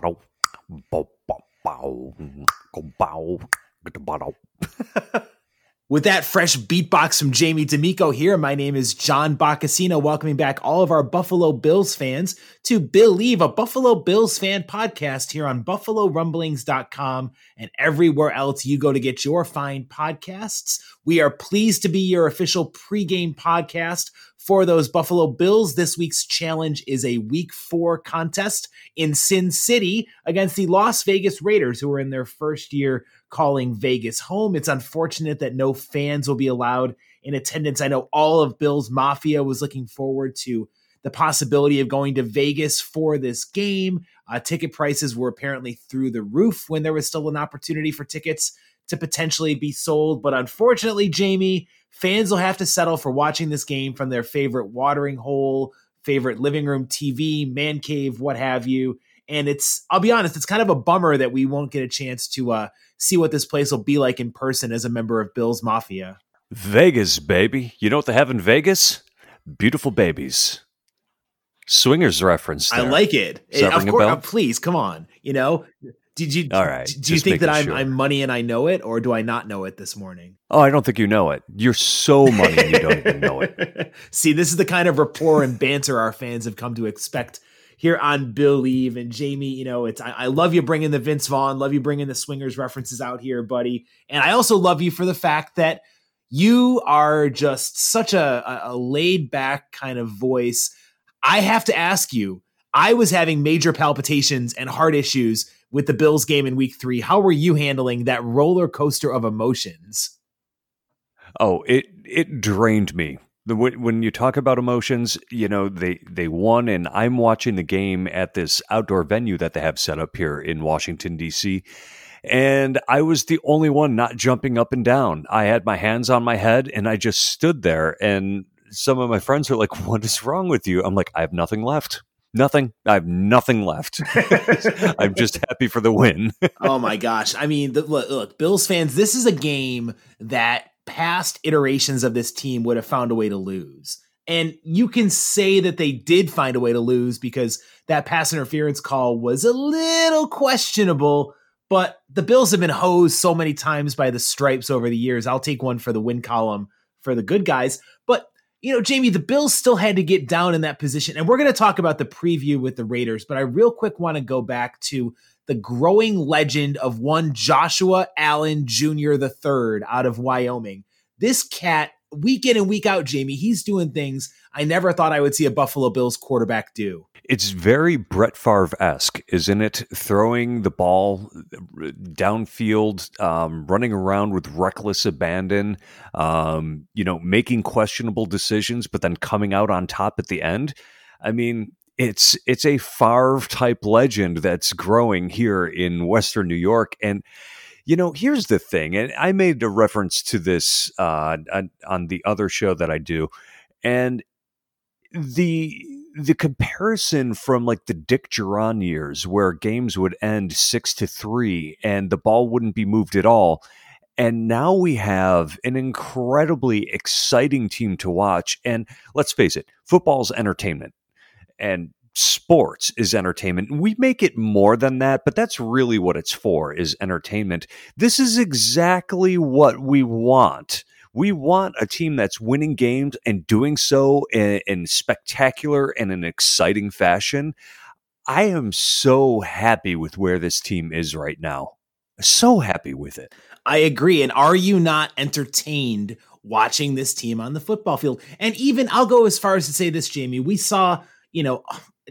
Bow, bow, bow, bow, go bow, get the bow. With that fresh beatbox from Jamie D'Amico here, my name is John Boccacino, welcoming back all of our Buffalo Bills fans to Believe, a Buffalo Bills fan podcast here on BuffaloRumblings.com and everywhere else you go to get your fine podcasts. We are pleased to be your official pregame podcast for those Buffalo Bills. This week's challenge is a week four contest in Sin City against the Las Vegas Raiders, who are in their first year calling Vegas home. It's unfortunate that no fans will be allowed in attendance. I know all of Bills Mafia was looking forward to the possibility of going to Vegas for this game. Uh, ticket prices were apparently through the roof when there was still an opportunity for tickets to potentially be sold. But unfortunately, Jamie, fans will have to settle for watching this game from their favorite watering hole, favorite living room TV, man cave, what have you. And it's, I'll be honest, it's kind of a bummer that we won't get a chance to uh, see what this place will be like in person as a member of Bill's Mafia. Vegas, baby. You know what they have in Vegas? Beautiful babies. Swingers reference. I like it. Does of course, bell? uh, please come on. You know, did you? All right, Do you think that I'm sure. I'm money and I know it, or do I not know it this morning? Oh, I don't think you know it. You're so money and you don't even know it. See, this is the kind of rapport and banter our fans have come to expect here on Believe and Jamie. You know, it's I, I love you bringing the Vince Vaughn, love you bringing the Swingers references out here, buddy, and I also love you for the fact that you are just such a, a, a laid back kind of voice. I have to ask you. I was having major palpitations and heart issues with the Bills game in week three. How were you handling that roller coaster of emotions? Oh, it it drained me. When you talk about emotions, you know they they won, and I'm watching the game at this outdoor venue that they have set up here in Washington D.C. And I was the only one not jumping up and down. I had my hands on my head, and I just stood there. And some of my friends are like, "What is wrong with you?" I'm like, "I have nothing left. Nothing. I have nothing left. I'm just happy for the win." oh my gosh. I mean, the, look, look, Bills fans, this is a game that past iterations of this team would have found a way to lose. And you can say that they did find a way to lose because that pass interference call was a little questionable, but the Bills have been hosed so many times by the stripes over the years. I'll take one for the win column for the good guys. But, you know, Jamie, the Bills still had to get down in that position. And we're going to talk about the preview with the Raiders, but I real quick want to go back to the growing legend of one Joshua Allen Jr. III out of Wyoming. This cat, week in and week out, Jamie, he's doing things I never thought I would see a Buffalo Bills quarterback do. It's very Brett Favre esque, isn't it? Throwing the ball uh, downfield, um, running around with reckless abandon, um, you know, making questionable decisions, but then coming out on top at the end. I mean, it's it's a Favre type legend that's growing here in Western New York, and you know, here's the thing, and I made a reference to this uh, on, the other show that I do, and the the comparison from like the Dick Jauron years where games would end six to three and the ball wouldn't be moved at all. And now we have an incredibly exciting team to watch. And let's face it, football's entertainment and sports is entertainment. We make it more than that, but that's really what it's for is entertainment. This is exactly what we want. We want a team that's winning games and doing so in, in spectacular and an exciting fashion. I am so happy with where this team is right now. So happy with it. I agree. And are you not entertained watching this team on the football field? And even I'll go as far as to say this, Jamie. We saw, you know,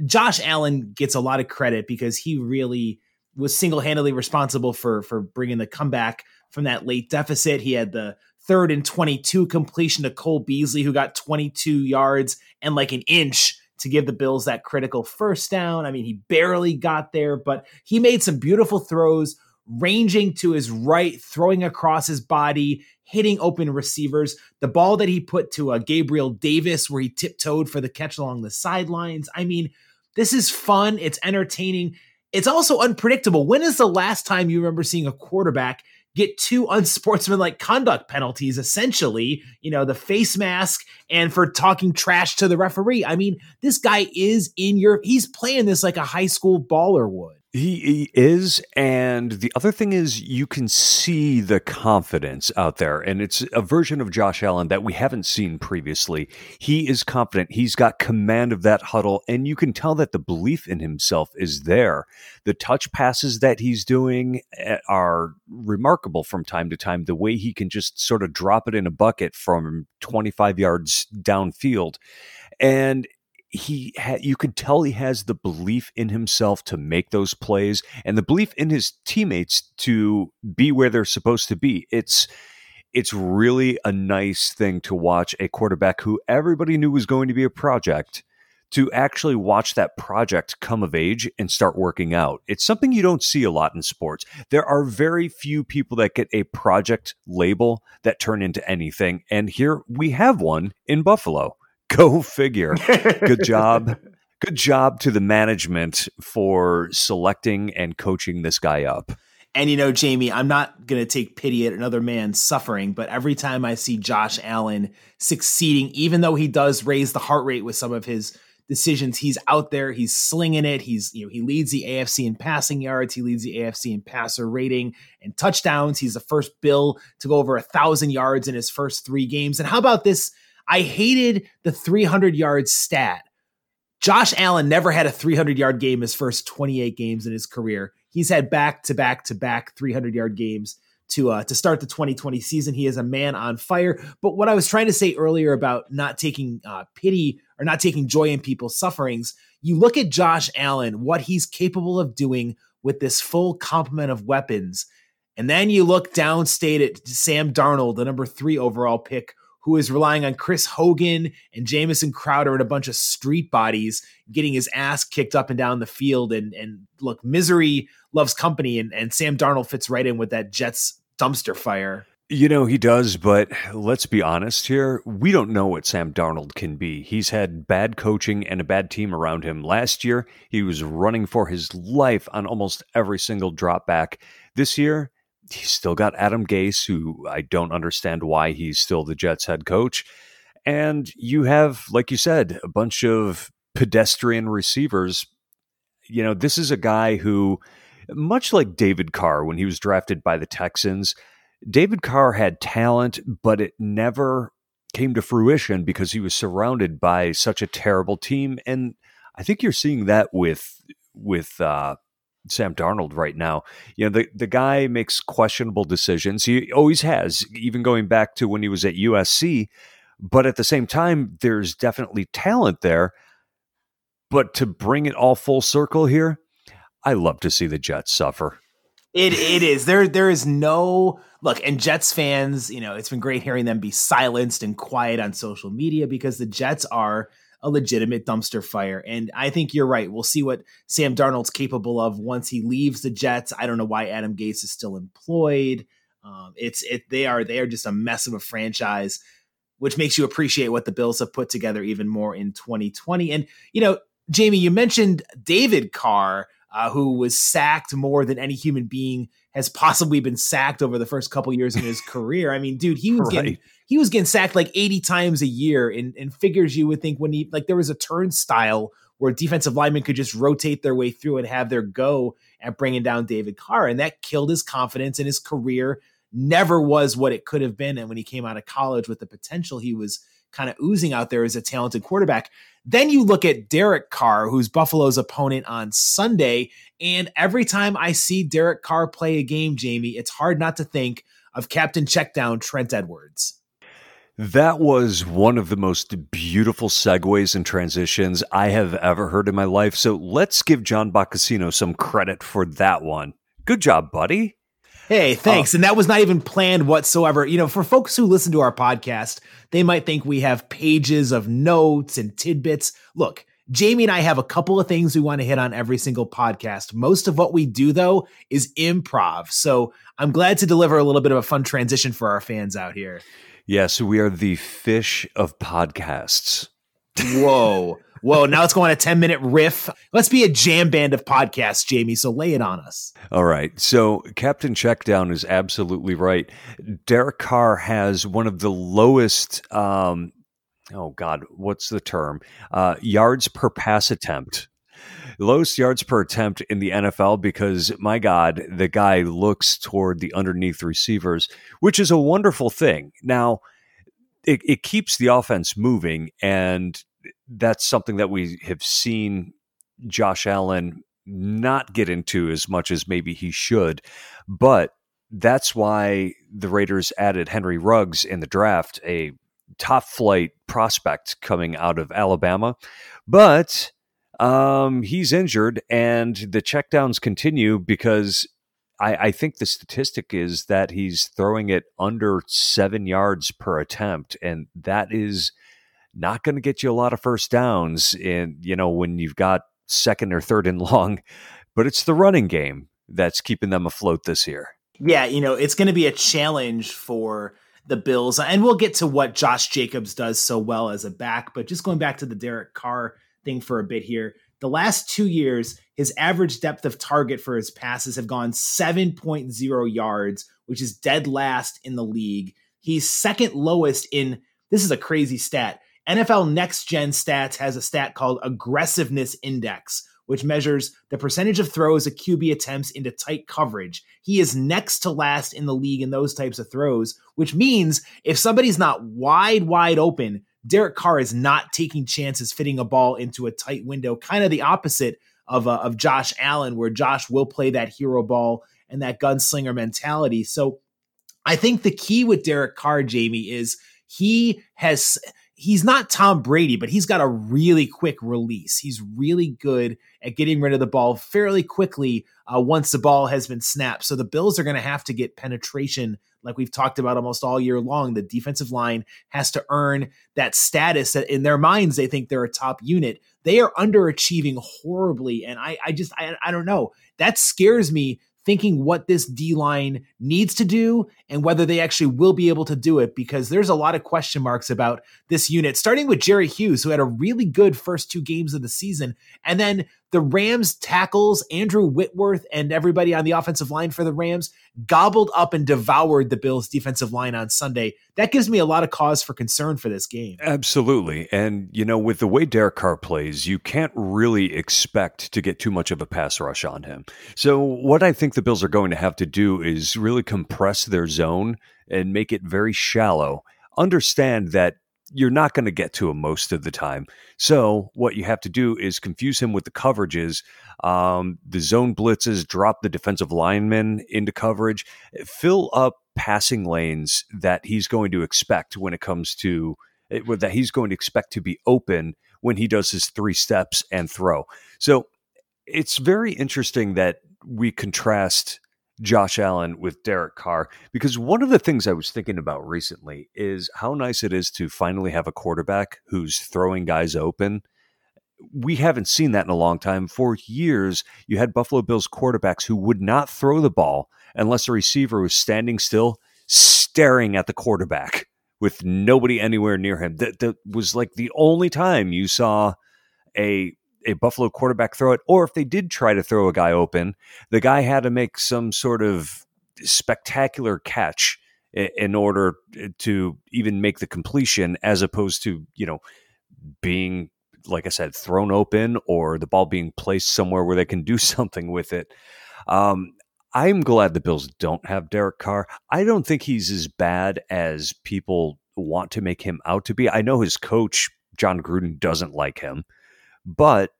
Josh Allen gets a lot of credit because he really was single-handedly responsible for for bringing the comeback from that late deficit. He had the third and 22 completion to Cole Beasley, who got 22 yards and like an inch to give the Bills that critical first down. I mean, he barely got there, but he made some beautiful throws, ranging to his right, throwing across his body, hitting open receivers. The ball that he put to a uh, Gabriel Davis, where he tiptoed for the catch along the sidelines. I mean, this is fun. It's entertaining. It's also unpredictable. When is the last time you remember seeing a quarterback get two unsportsmanlike conduct penalties, essentially, you know, the face mask and for talking trash to the referee. I mean, this guy is in your, he's playing this like a high school baller would. He, he, is. And the other thing is, you can see the confidence out there. And it's a version of Josh Allen that we haven't seen previously. He is confident. He's got command of that huddle. And you can tell that the belief in himself is there. The touch passes that he's doing eh, are remarkable from time to time. The way he can just sort of drop it in a bucket from 25 yards downfield. And he ha- you could tell he has the belief in himself to make those plays and the belief in his teammates to be where they're supposed to be it's it's really a nice thing to watch a quarterback who everybody knew was going to be a project to actually watch that project come of age and start working out. It's something you don't see a lot in sports. There are very few people that get a project label that turn into anything. And here we have one in Buffalo. Go figure. Good job. Good job to the management for selecting and coaching this guy up. And you know, Jamie, I'm not going to take pity at another man's suffering, but every time I see Josh Allen succeeding, even though he does raise the heart rate with some of his decisions, he's out there, he's slinging it. He's, you know, he leads the AFC in passing yards, he leads the AFC in passer rating and touchdowns. He's the first Bill to go over a thousand yards in his first three games. And how about this I hated the 300 yard stat. Josh Allen never had a 300 yard game his first 28 games in his career. He's had back to back to back 300 yard games to uh, to start the 2020 season. He is a man on fire. But what I was trying to say earlier about not taking uh, pity or not taking joy in people's sufferings, you look at Josh Allen, what he's capable of doing with this full complement of weapons, and then you look downstate at Sam Darnold, the number three overall pick, who is relying on Chris Hogan and Jamison Crowder and a bunch of street bodies getting his ass kicked up and down the field. And and look, misery loves company, and, and Sam Darnold fits right in with that Jets dumpster fire. You know, he does, but let's be honest here. We don't know what Sam Darnold can be. He's had bad coaching and a bad team around him. Last year, he was running for his life on almost every single drop back. This year, he's still got Adam Gase, who I don't understand why he's still the Jets head coach. And you have, like you said, a bunch of pedestrian receivers. You know, this is a guy who, much like David Carr when he was drafted by the Texans, David Carr had talent, but it never came to fruition because he was surrounded by such a terrible team. And I think you're seeing that with with uh, Sam Darnold right now. You know, the, the guy makes questionable decisions. He always has, even going back to when he was at USC. But at the same time, there's definitely talent there. But to bring it all full circle here, I love to see the Jets suffer. It it is. There there is no look, and Jets fans, you know, it's been great hearing them be silenced and quiet on social media because the Jets are a legitimate dumpster fire. And I think you're right. We'll see what Sam Darnold's capable of once he leaves the Jets. I don't know why Adam Gase is still employed. Um, it's it they are they are just a mess of a franchise, which makes you appreciate what the Bills have put together even more in 2020. And you know, Jamie, you mentioned David Carr, uh, who was sacked more than any human being has possibly been sacked over the first couple years in his career. I mean, dude, he was right. getting he was getting sacked like 80 times a year in, in figures you would think when he like there was a turnstile where defensive linemen could just rotate their way through and have their go at bringing down David Carr. And that killed his confidence and his career never was what it could have been. And when he came out of college with the potential he was kind of oozing out there as a talented quarterback. Then you look at Derek Carr, who's Buffalo's opponent on Sunday. And every time I see Derek Carr play a game, Jamie, it's hard not to think of Captain Checkdown Trent Edwards. That was one of the most beautiful segues and transitions I have ever heard in my life. So let's give John Boccacino some credit for that one. Good job, buddy. Hey, thanks. Uh, and that was not even planned whatsoever. You know, for folks who listen to our podcast, they might think we have pages of notes and tidbits. Look, Jamie and I have a couple of things we want to hit on every single podcast. Most of what we do, though, is improv. So I'm glad to deliver a little bit of a fun transition for our fans out here. Yes, we are the Phish of podcasts. Whoa. Whoa, now let's go on a 10 minute riff. Let's be a jam band of podcasts, Jamie. So lay it on us. All right. So Captain Checkdown is absolutely right. Derek Carr has one of the lowest, um, oh God, what's the term? Uh, yards per pass attempt lowest yards per attempt in the NFL because my God, the guy looks toward the underneath receivers, which is a wonderful thing. Now, it, it keeps the offense moving, and that's something that we have seen Josh Allen not get into as much as maybe he should. But that's why the Raiders added Henry Ruggs in the draft, a top flight prospect coming out of Alabama. But um, he's injured, and the checkdowns continue because I, I, think the statistic is that he's throwing it under seven yards per attempt, and that is not going to get you a lot of first downs. And you know when you've got second or third and long, but it's the running game that's keeping them afloat this year. Yeah, you know it's going to be a challenge for the Bills, and we'll get to what Josh Jacobs does so well as a back. But just going back to the Derek Carr thing for a bit here. The last two years, his average depth of target for his passes have gone 7.0 yards, which is dead last in the league. He's second lowest in this is a crazy stat. NFL Next Gen Stats has a stat called Aggressiveness Index, which measures the percentage of throws a QB attempts into tight coverage. He is next to last in the league in those types of throws, which means if somebody's not wide, wide open, Derek Carr is not taking chances fitting a ball into a tight window, kind of the opposite of, uh, of Josh Allen, where Josh will play that hero ball and that gunslinger mentality. So I think the key with Derek Carr, Jamie, is he has he's not Tom Brady, but he's got a really quick release. He's really good at getting rid of the ball fairly quickly uh, once the ball has been snapped. So the Bills are going to have to get penetration, like we've talked about almost all year long. The defensive line has to earn that status that in their minds they think they're a top unit. They are underachieving horribly, and I, I just I, I don't know. That scares me thinking what this D line needs to do and whether they actually will be able to do it because there's a lot of question marks about this unit, starting with Jerry Hughes, who had a really good first two games of the season. And then the Rams tackles, Andrew Whitworth and everybody on the offensive line for the Rams gobbled up and devoured the Bills defensive line on Sunday. That gives me a lot of cause for concern for this game. Absolutely. And, you know, with the way Derek Carr plays, you can't really expect to get too much of a pass rush on him. So, what I think the Bills are going to have to do is really compress their zone and make it very shallow. Understand that you're not going to get to him most of the time. So what you have to do is confuse him with the coverages. Um, the zone blitzes, drop the defensive linemen into coverage, fill up passing lanes that he's going to expect when it comes to eh, that he's going to expect to be open when he does his three steps and throw. So it's very interesting that we contrast Josh Allen with Derek Carr because one of the things I was thinking about recently is how nice it is to finally have a quarterback who's throwing guys open. We haven't seen that in a long time. For years, you had Buffalo Bills quarterbacks who would not throw the ball unless a receiver was standing still, staring at the quarterback with nobody anywhere near him. That, that was like the only time you saw a a Buffalo quarterback throw it, or if they did try to throw a guy open, the guy had to make some sort of spectacular catch in order to even make the completion, as opposed to you know being like I said thrown open or the ball being placed somewhere where they can do something with it. Um, I'm glad the Bills don't have Derek Carr. I don't think he's as bad as people want to make him out to be. I know his coach, Jon Gruden, doesn't like him, but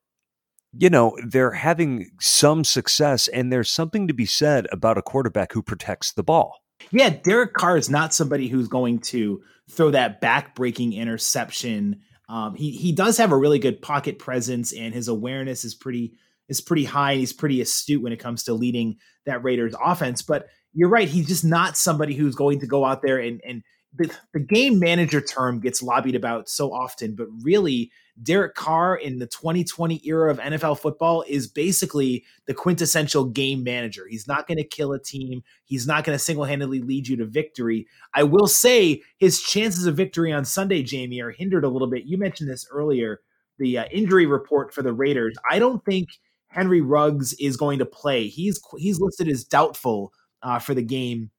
you know, they're having some success, and there's something to be said about a quarterback who protects the ball. Yeah, Derek Carr is not somebody who's going to throw that back-breaking interception. Um, he he does have a really good pocket presence, and his awareness is pretty is pretty high, and he's pretty astute when it comes to leading that Raiders offense. But you're right, he's just not somebody who's going to go out there and and the, the game manager term gets lobbied about so often, but really Derek Carr in the 2020 era of NFL football is basically the quintessential game manager. He's not going to kill a team. He's not going to single handedly lead you to victory. I will say his chances of victory on Sunday, Jamie, are hindered a little bit. You mentioned this earlier the uh, injury report for the Raiders. I don't think Henry Ruggs is going to play. He's he's listed as doubtful uh, for the game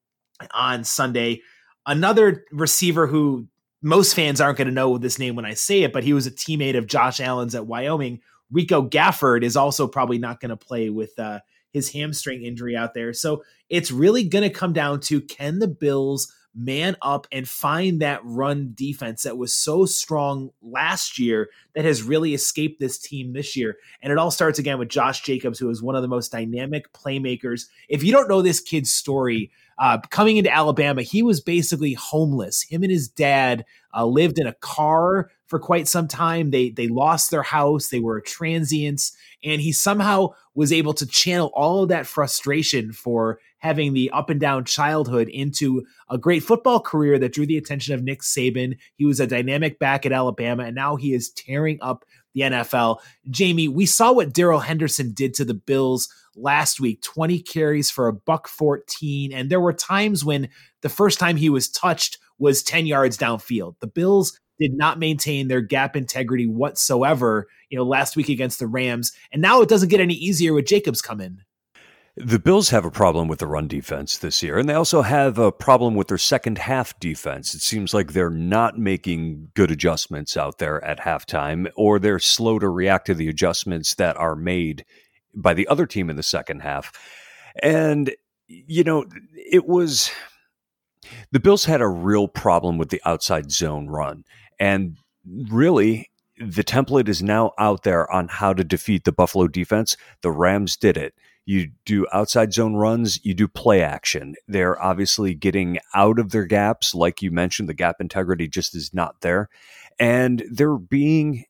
on Sunday. Another receiver who most fans aren't going to know this name when I say it, but he was a teammate of Josh Allen's at Wyoming. Rico Gafford is also probably not going to play with uh, his hamstring injury out there. So it's really going to come down to can the Bills man up and find that run defense that was so strong last year that has really escaped this team this year. And it all starts again with Josh Jacobs, who is one of the most dynamic playmakers. If you don't know this kid's story, uh, coming into Alabama, he was basically homeless. Him and his dad uh, lived in a car for quite some time. They they lost their house. They were transients, and he somehow was able to channel all of that frustration for having the up and down childhood into a great football career that drew the attention of Nick Saban. He was a dynamic back at Alabama, and now he is tearing up the NFL. Jamie, we saw what Darrell Henderson did to the Bills last week 20 carries for a buck 14. And there were times when the first time he was touched was 10 yards downfield. The Bills did not maintain their gap integrity whatsoever, you know, last week against the Rams. And now it doesn't get any easier with Jacobs come in. The Bills have a problem with the run defense this year, and they also have a problem with their second half defense. It seems like they're not making good adjustments out there at halftime, or they're slow to react to the adjustments that are made by the other team in the second half. And, you know, it was the Bills had a real problem with the outside zone run. And really, the template is now out there on how to defeat the Buffalo defense. The Rams did it. You do outside zone runs, you do play action. They're obviously getting out of their gaps. Like you mentioned, the gap integrity just is not there. And they're being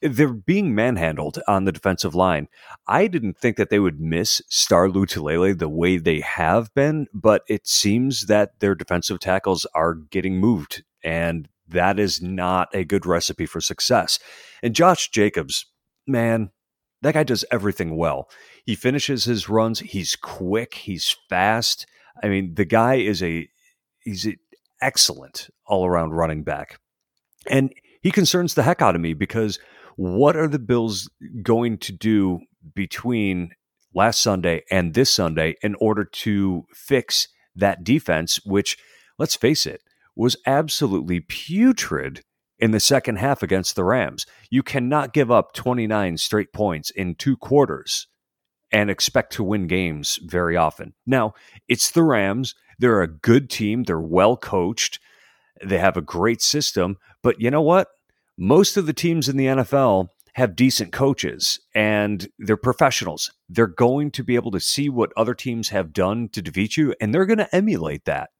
they're being manhandled on the defensive line. I didn't think that they would miss Star Lotulelei the way they have been, but it seems that their defensive tackles are getting moved, and that is not a good recipe for success. And Josh Jacobs, man, that guy does everything well. He finishes his runs. He's quick. He's fast. I mean, the guy is a he's an excellent all around running back, and he concerns the heck out of me because what are the Bills going to do between last Sunday and this Sunday in order to fix that defense, which, let's face it, was absolutely putrid in the second half against the Rams? You cannot give up 29 straight points in two quarters and expect to win games very often. Now, it's the Rams. They're a good team, they're well coached, they have a great system, but you know what? most of the teams in the NFL have decent coaches and they're professionals. They're going to be able to see what other teams have done to defeat you and they're going to emulate that.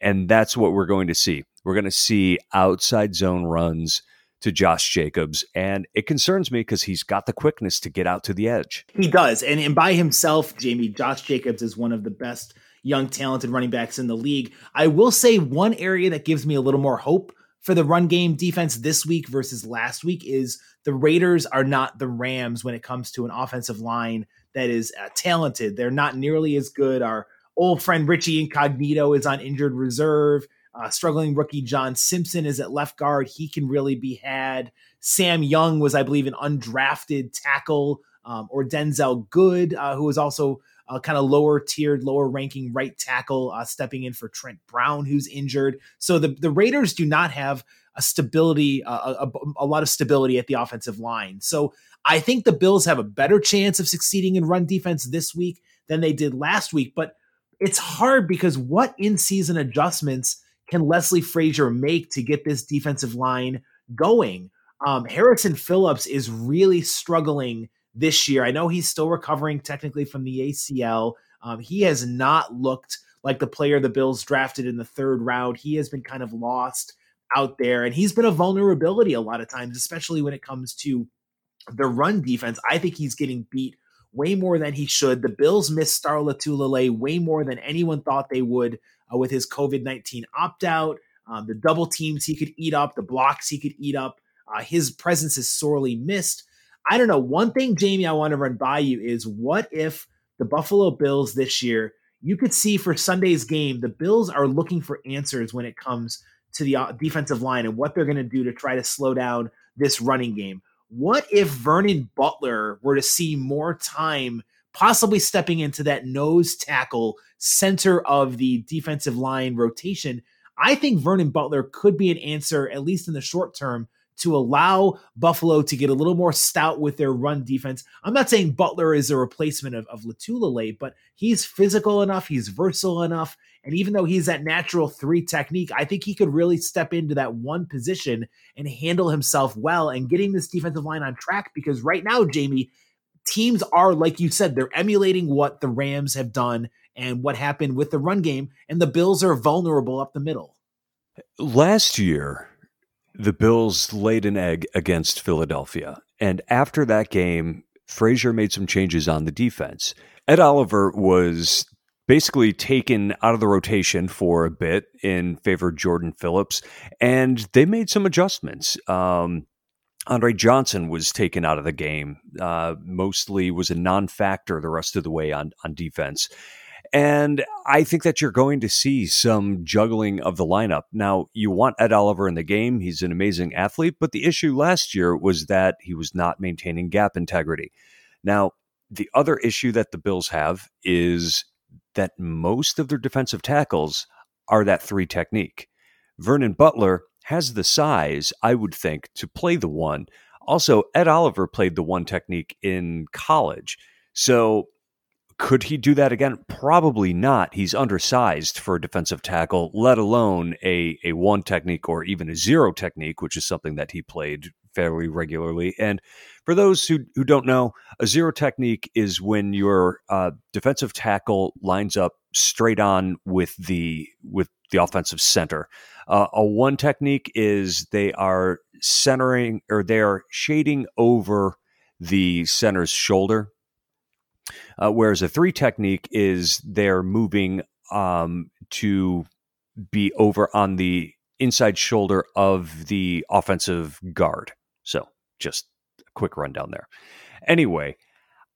And that's what we're going to see. We're going to see outside zone runs to Josh Jacobs. And it concerns me because he's got the quickness to get out to the edge. He does. And, and by himself, Jamie, Josh Jacobs is one of the best young, talented running backs in the league. I will say one area that gives me a little more hope for the run game defense this week versus last week is the Raiders are not the Rams when it comes to an offensive line that is uh, talented. They're not nearly as good. Our old friend Richie Incognito is on injured reserve. Uh, struggling rookie John Simpson is at left guard. He can really be had. Sam Young was, I believe, an undrafted tackle, um, or Denzelle Good, uh, who was also uh, kind of lower tiered, lower ranking right tackle uh, stepping in for Trent Brown, who's injured. So the, the Raiders do not have a stability, a, a, lot of stability at the offensive line. So I think the Bills have a better chance of succeeding in run defense this week than they did last week. But it's hard because what in season adjustments can Leslie Frazier make to get this defensive line going? Um, Harrison Phillips is really struggling this year. I know he's still recovering technically from the ACL. Um, he has not looked like the player the Bills drafted in the third round. He has been kind of lost out there, and he's been a vulnerability a lot of times, especially when it comes to the run defense. I think he's getting beat way more than he should. The Bills missed Star Lotulelei way more than anyone thought they would uh, with his COVID 19 opt out. Um, the double teams he could eat up, the blocks he could eat up. Uh, his presence is sorely missed. I don't know. One thing, Jamie, I want to run by you is what if the Buffalo Bills this year, you could see for Sunday's game, the Bills are looking for answers when it comes to the uh, defensive line and what they're going to do to try to slow down this running game. What if Vernon Butler were to see more time, possibly stepping into that nose tackle center of the defensive line rotation? I think Vernon Butler could be an answer, at least in the short term, to allow Buffalo to get a little more stout with their run defense. I'm not saying Butler is a replacement of, of Lotulelei, but he's physical enough, he's versatile enough. And even though he's that natural three technique, I think he could really step into that one position and handle himself well and getting this defensive line on track. Because right now, Jamie, teams are, like you said, they're emulating what the Rams have done and what happened with the run game, and the Bills are vulnerable up the middle. Last year, the Bills laid an egg against Philadelphia. And after that game, Frazier made some changes on the defense. Ed Oliver was basically taken out of the rotation for a bit in favor of Jordan Phillips, and they made some adjustments. Um, Andre Johnson was taken out of the game, uh, mostly was a non factor the rest of the way on, on defense. And I think that you're going to see some juggling of the lineup. Now, you want Ed Oliver in the game. He's an amazing athlete, but the issue last year was that he was not maintaining gap integrity. Now, the other issue that the Bills have is that most of their defensive tackles are that three technique. Vernon Butler has the size, I would think, to play the one. Also, Ed Oliver played the one technique in college. So could he do that again? Probably not. He's undersized for a defensive tackle, let alone a, a one technique or even a zero technique, which is something that he played fairly regularly. And for those who, who don't know, a zero technique is when your uh, defensive tackle lines up straight on with the with the offensive center. Uh, a one technique is they are centering or they are shading over the center's shoulder uh, whereas a three technique is they're moving um, to be over on the inside shoulder of the offensive guard. So just a quick rundown there. Anyway,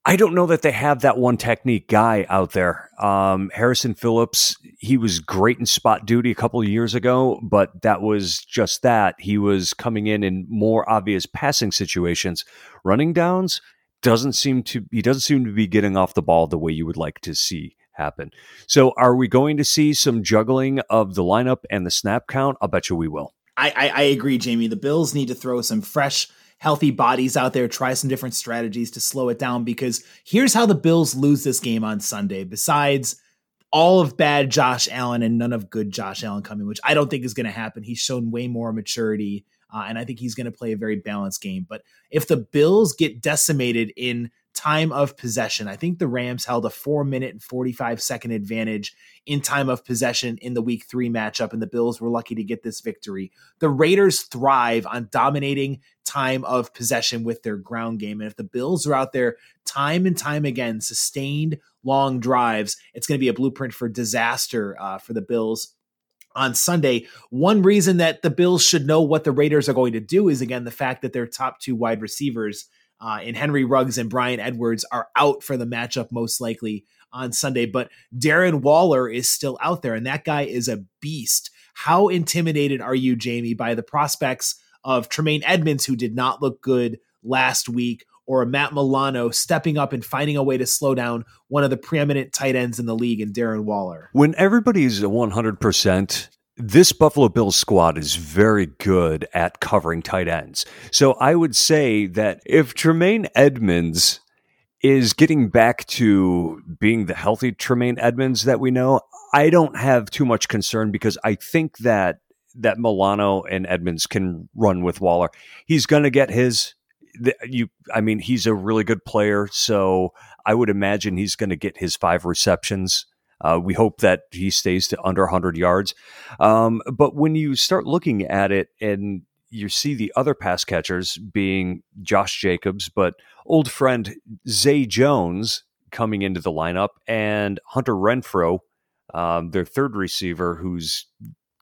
I don't know that they have that one technique guy out there. Um, Harrison Phillips, he was great in spot duty a couple years ago, but that was just that. He was coming in in more obvious passing situations. Running downs, doesn't seem to he doesn't seem to be getting off the ball the way you would like to see happen. So are we going to see some juggling of the lineup and the snap count? I'll bet you we will. I, I, I agree, Jamie. The Bills need to throw some fresh, healthy bodies out there, try some different strategies to slow it down because here's how the Bills lose this game on Sunday. Besides all of bad Josh Allen and none of good Josh Allen coming, which I don't think is going to happen. He's shown way more maturity uh, and I think he's going to play a very balanced game. But if the Bills get decimated in time of possession, I think the Rams held a four minute and 45 second advantage in time of possession in the week three matchup, and the Bills were lucky to get this victory. The Raiders thrive on dominating time of possession with their ground game. And if the Bills are out there time and time again, sustained long drives, it's going to be a blueprint for disaster uh, for the Bills on Sunday. One reason that the Bills should know what the Raiders are going to do is again the fact that their top two wide receivers uh, in Henry Ruggs and Bryan Edwards are out for the matchup most likely on Sunday. But Darren Waller is still out there, and that guy is a beast. How intimidated are you, Jamie, by the prospects of Tremaine Edmunds, who did not look good last week, or Matt Milano stepping up and finding a way to slow down one of the preeminent tight ends in the league in Darren Waller. When everybody's 100%, this Buffalo Bills squad is very good at covering tight ends. So I would say that if Tremaine Edmunds is getting back to being the healthy Tremaine Edmunds that we know. I don't have too much concern because I think that that Milano and Edmunds can run with Waller. He's going to get his. You, I mean, he's a really good player, so I would imagine he's going to get his five receptions. Uh, we hope that he stays to under 100 yards. Um, but when you start looking at it and you see the other pass catchers being Josh Jacobs, but old friend Zay Jones coming into the lineup and Hunter Renfrow, um, their third receiver, who's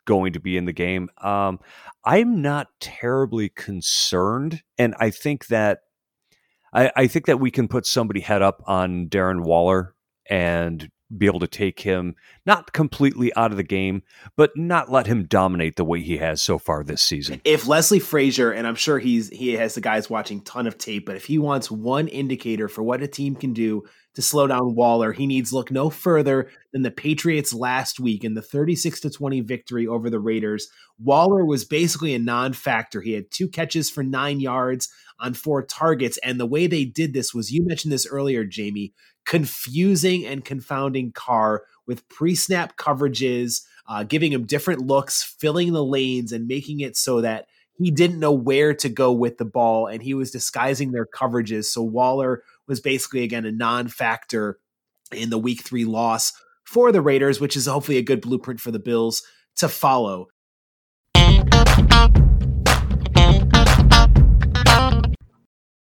going to be in the game. Um, I'm not terribly concerned, and I think that I, I think that we can put somebody head up on Darren Waller and be able to take him not completely out of the game, but not let him dominate the way he has so far this season. If Leslie Frazier, and I'm sure he's he has the guys watching ton of tape, but if he wants one indicator for what a team can do to slow down Waller, he needs look no further than the Patriots last week in the 36 to 20 victory over the Raiders. Waller was basically a non-factor. He had two catches for 9 yards on four targets and the way they did this was you mentioned this earlier Jamie, confusing and confounding Carr with pre-snap coverages, uh, giving him different looks, filling the lanes and making it so that he didn't know where to go with the ball and he was disguising their coverages. So Waller was basically again a non-factor in the week 3 loss for the Raiders, which is hopefully a good blueprint for the Bills to follow.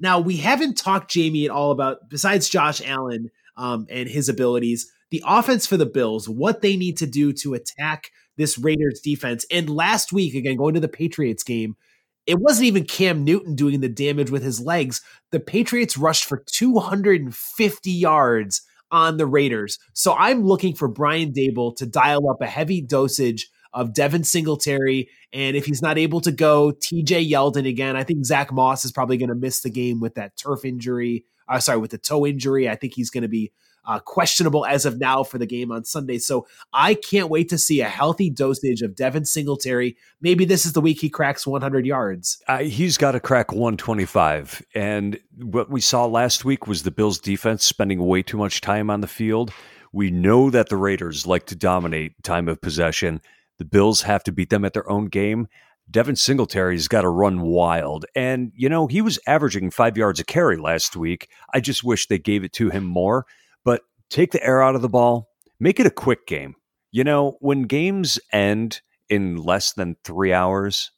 Now, we haven't talked, Jamie, at all about, besides Josh Allen um, and his abilities, the offense for the Bills, what they need to do to attack this Raiders defense. And last week, again, going to the Patriots game, it wasn't even Cam Newton doing the damage with his legs. The Patriots rushed for 250 yards on the Raiders. So I'm looking for Brian Daboll to dial up a heavy dosage of Devin Singletary. And if he's not able to go, TJ Yeldon again. I think Zach Moss is probably going to miss the game with that turf injury. Uh, sorry, with the toe injury. I think he's going to be uh, questionable as of now for the game on Sunday. So I can't wait to see a healthy dosage of Devin Singletary. Maybe this is the week he cracks 100 yards. Uh, he's got to crack 125. And what we saw last week was the Bills' defense spending way too much time on the field. We know that the Raiders like to dominate time of possession. The Bills have to beat them at their own game. Devin Singletary's got to run wild. And, you know, he was averaging five yards a carry last week. I just wish they gave it to him more. But take the air out of the ball, make it a quick game. You know, when games end in less than three hours,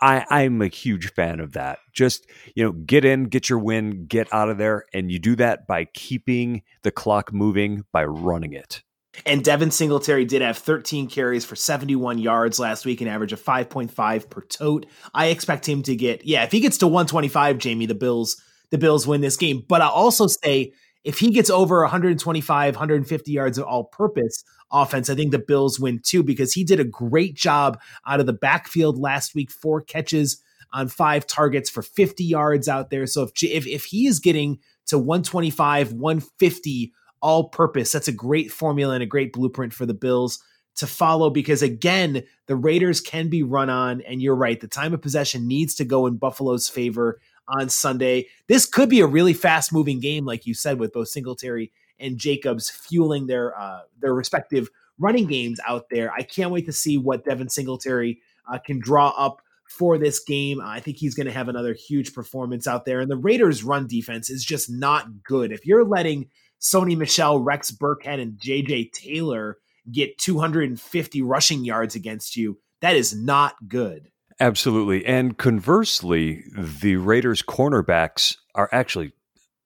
I, I'm a huge fan of that. Just, you know, get in, get your win, get out of there. And you do that by keeping the clock moving by running it. And Devin Singletary did have 13 carries for 71 yards last week, an average of 5.5 per tote. I expect him to get, yeah, if he gets to 125, Jamie, the Bills, the Bills win this game. But I'll also say if he gets over 125, 150 yards of all purpose offense, I think the Bills win too, because he did a great job out of the backfield last week, four catches on five targets for 50 yards out there. So if, if, if he is getting to 125, 150 all purpose. That's a great formula and a great blueprint for the Bills to follow because again, the Raiders can be run on and you're right, the time of possession needs to go in Buffalo's favor on Sunday. This could be a really fast moving game like you said with both Singletary and Jacobs fueling their uh, their respective running games out there. I can't wait to see what Devin Singletary uh, can draw up for this game. I think he's going to have another huge performance out there. And the Raiders' run defense is just not good. If you're letting Sony Michel, Rex Burkhead, and JJ Taylor get 250 rushing yards against you, that is not good. Absolutely. And conversely, the Raiders' cornerbacks are actually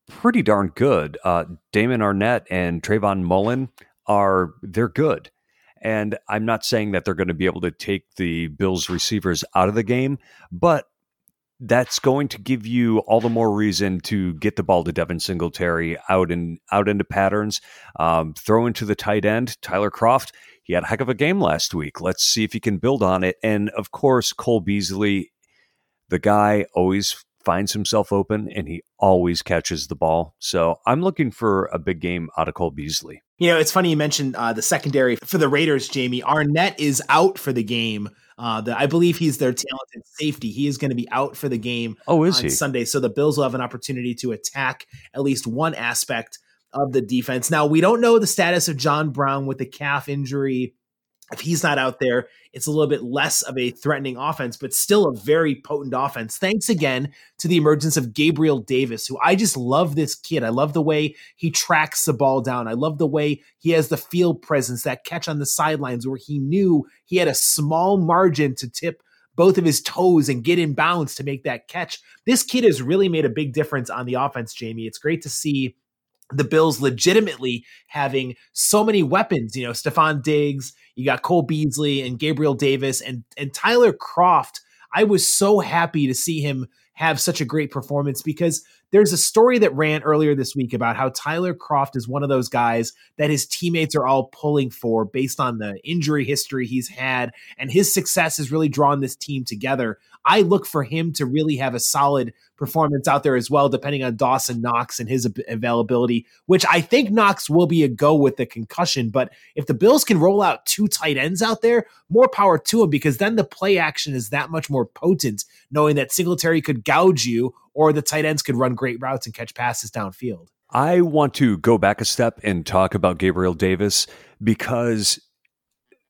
pretty darn good. Uh, Damon Arnette and Trayvon Mullen are they're good. And I'm not saying that they're going to be able to take the Bills receivers out of the game, but that's going to give you all the more reason to get the ball to Devin Singletary out and out into patterns. Um, throw into the tight end, Tyler Kroft, He had a heck of a game last week. Let's see if he can build on it. And of course, Cole Beasley, the guy always finds himself open and he always catches the ball. So I'm looking for a big game out of Cole Beasley. You know, it's funny you mentioned uh, the secondary for the Raiders, Jamie. Arnette is out for the game. Uh, the, I believe he's their talented safety. He is going to be out for the game oh, is on he? Sunday. So the Bills will have an opportunity to attack at least one aspect of the defense. Now, we don't know the status of John Brown with the calf injury if he's not out there, it's a little bit less of a threatening offense, but still a very potent offense. Thanks again to the emergence of Gabriel Davis, who I just love this kid. I love the way he tracks the ball down. I love the way he has the field presence, that catch on the sidelines where he knew he had a small margin to tip both of his toes and get in bounds to make that catch. This kid has really made a big difference on the offense, Jamie. It's great to see the Bills legitimately having so many weapons. You know, Stefon Diggs, you got Cole Beasley and Gabriel Davis and and Tyler Kroft. I was so happy to see him have such a great performance because there's a story that ran earlier this week about how Tyler Kroft is one of those guys that his teammates are all pulling for based on the injury history he's had, and his success has really drawn this team together. I look for him to really have a solid performance out there as well, depending on Dawson Knox and his availability, which I think Knox will be a go with the concussion. But if the Bills can roll out two tight ends out there, more power to him because then the play action is that much more potent, knowing that Singletary could gouge you or the tight ends could run great routes and catch passes downfield. I want to go back a step and talk about Gabriel Davis because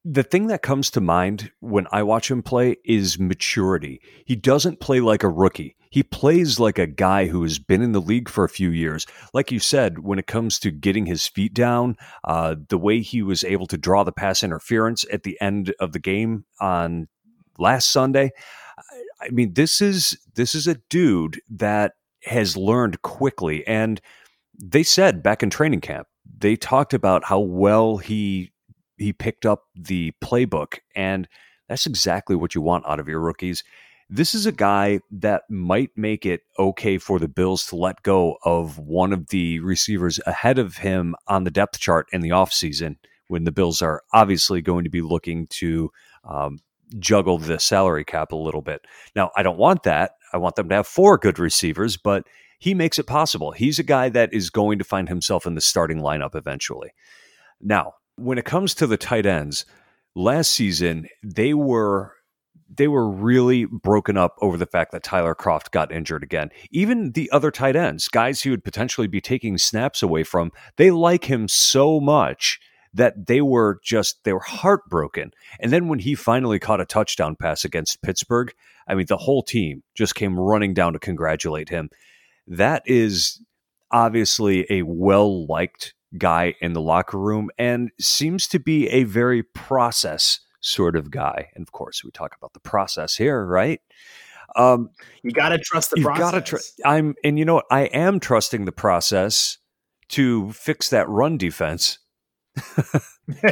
the thing that comes to mind when I watch him play is maturity. He doesn't play like a rookie. He plays like a guy who has been in the league for a few years. Like you said, when it comes to getting his feet down, uh, the way he was able to draw the pass interference at the end of the game on last Sunday, I mean, this is this is a dude that has learned quickly, and they said back in training camp, they talked about how well he he picked up the playbook, and that's exactly what you want out of your rookies. This is a guy that might make it okay for the Bills to let go of one of the receivers ahead of him on the depth chart in the offseason when the Bills are obviously going to be looking to um, juggle the salary cap a little bit. Now, I don't want that. I want them to have four good receivers, but he makes it possible. He's a guy that is going to find himself in the starting lineup eventually. Now, when it comes to the tight ends, last season they were they were really broken up over the fact that Tyler Kroft got injured again. Even the other tight ends, guys he would potentially be taking snaps away from, they like him so much that they were just they were heartbroken. And then when he finally caught a touchdown pass against Pittsburgh, I mean the whole team just came running down to congratulate him. That is obviously a well liked guy in the locker room and seems to be a very process sort of guy. And of course, we talk about the process here, right? Um, you got to trust the process. Gotta tr- I'm, and you know what? I am trusting the process to fix that run defense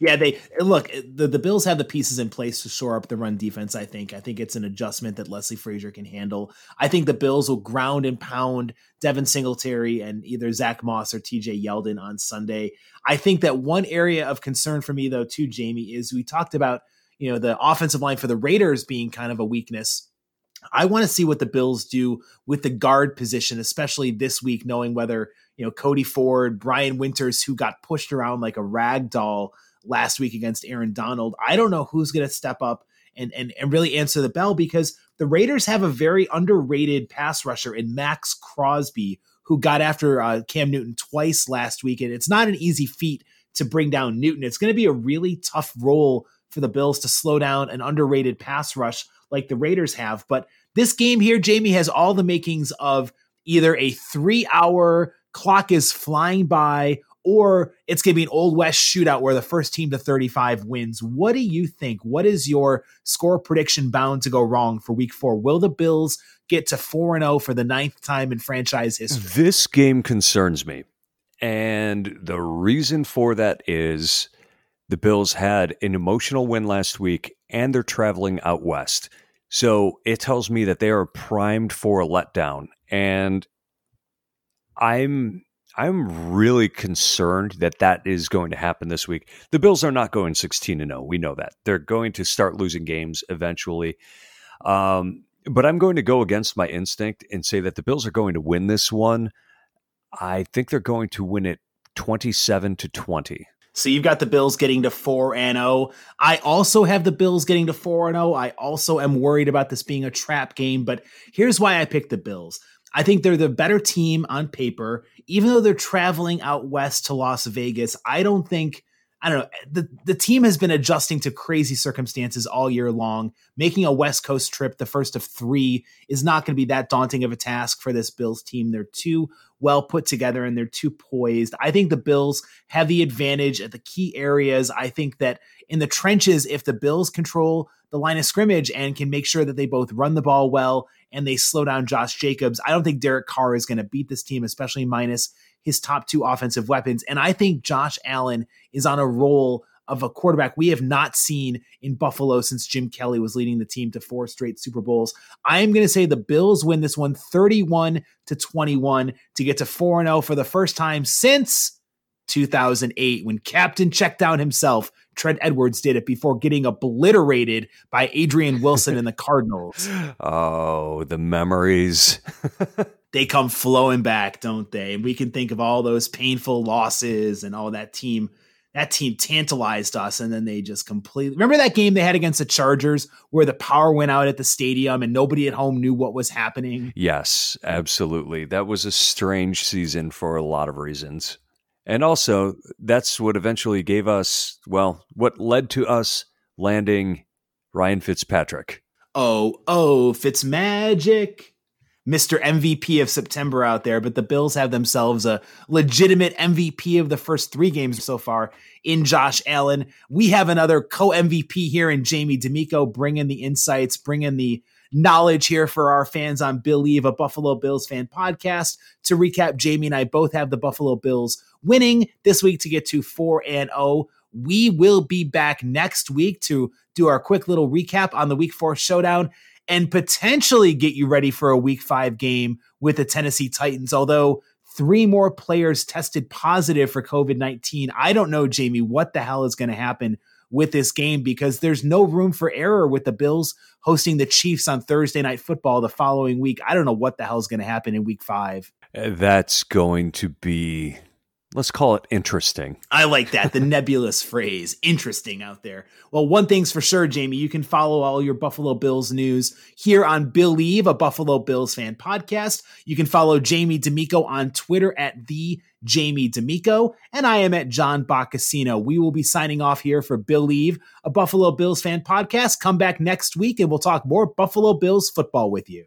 yeah, they look. The, the Bills have the pieces in place to shore up the run defense. I think. I think it's an adjustment that Leslie Frazier can handle. I think the Bills will ground and pound Devin Singletary and either Zach Moss or T.J. Yeldon on Sunday. I think that one area of concern for me, though, too, Jamie, is we talked about you know the offensive line for the Raiders being kind of a weakness. I want to see what the Bills do with the guard position, especially this week, knowing whether you know, Cody Ford, Brian Winters, who got pushed around like a rag doll last week against Aaron Donald. I don't know who's going to step up and, and, and really answer the bell because the Raiders have a very underrated pass rusher in Maxx Crosby, who got after uh, Cam Newton twice last week. And it's not an easy feat to bring down Newton. It's going to be a really tough role for the Bills to slow down an underrated pass rush like the Raiders have. But this game here, Jamie, has all the makings of either a three hour clock is flying by or it's going to be an old west shootout where the first team to 35 wins. What do you think? What is your score prediction bound to go wrong for week 4? Will the Bills get to 4 and 0 for the ninth time in franchise history? This game concerns me. And the reason for that is the Bills had an emotional win last week and they're traveling out west. So it tells me that they are primed for a letdown. And I'm I'm really concerned that that is going to happen this week. The Bills are not going 16 to 0. We know that. They're going to start losing games eventually. Um, but I'm going to go against my instinct and say that the Bills are going to win this one. I think they're going to win it 27 to 20. So you've got the Bills getting to 4 and 0. I also have the Bills getting to 4 and 0. I also am worried about this being a trap game, but here's why I picked the Bills. I think they're the better team on paper. Even though they're traveling out west to Las Vegas, I don't think I don't know. The the team has been adjusting to crazy circumstances all year long. Making a West Coast trip, the first of three, is not going to be that daunting of a task for this Bills team. They're too well put together and they're too poised. I think the Bills have the advantage at the key areas. I think that in the trenches, if the Bills control the line of scrimmage and can make sure that they both run the ball well and they slow down Josh Jacobs, I don't think Derek Carr is going to beat this team, especially minus his top two offensive weapons. And I think Josh Allen is on a roll of a quarterback we have not seen in Buffalo since Jim Kelly was leading the team to four straight Super Bowls. I am going to say the Bills win this one 31 to 21 to get to 4 0 for the first time since 2008 when Captain Checkdown himself, Trent Edwards, did it before getting obliterated by Adrian Wilson and the Cardinals. Oh, the memories. they come flowing back, don't they? And we can think of all those painful losses and all that team. That team tantalized us, and then they just completely remember that game they had against the Chargers where the power went out at the stadium and nobody at home knew what was happening. Yes, absolutely. That was a strange season for a lot of reasons. And also, that's what eventually gave us, well, what led to us landing Ryan Fitzpatrick. Oh, oh, Fitzmagic. Mr. MVP of September out there, but the Bills have themselves a legitimate MVP of the first three games so far in Josh Allen. We have another co MVP here in Jamie D'Amico, bringing the insights, bringing the knowledge here for our fans on Billieve, a Buffalo Bills fan podcast. To recap, Jamie and I both have the Buffalo Bills winning this week to get to 4 and 0. We will be back next week to do our quick little recap on the week 4 showdown and potentially get you ready for a week five game with the Tennessee Titans. Although three more players tested positive for COVID 19. I don't know, Jamie, what the hell is going to happen with this game because there's no room for error with the Bills hosting the Chiefs on Thursday night football the following week. I don't know what the hell is going to happen in week five. That's going to be let's call it interesting. I like that. The nebulous phrase, interesting out there. Well, one thing's for sure, Jamie, you can follow all your Buffalo Bills news here on Billieve, a Buffalo Bills fan podcast. You can follow Jamie D'Amico on Twitter at the Jamie D'Amico, and I am at John Boccacino. We will be signing off here for Billieve, a Buffalo Bills fan podcast. Come back next week and we'll talk more Buffalo Bills football with you.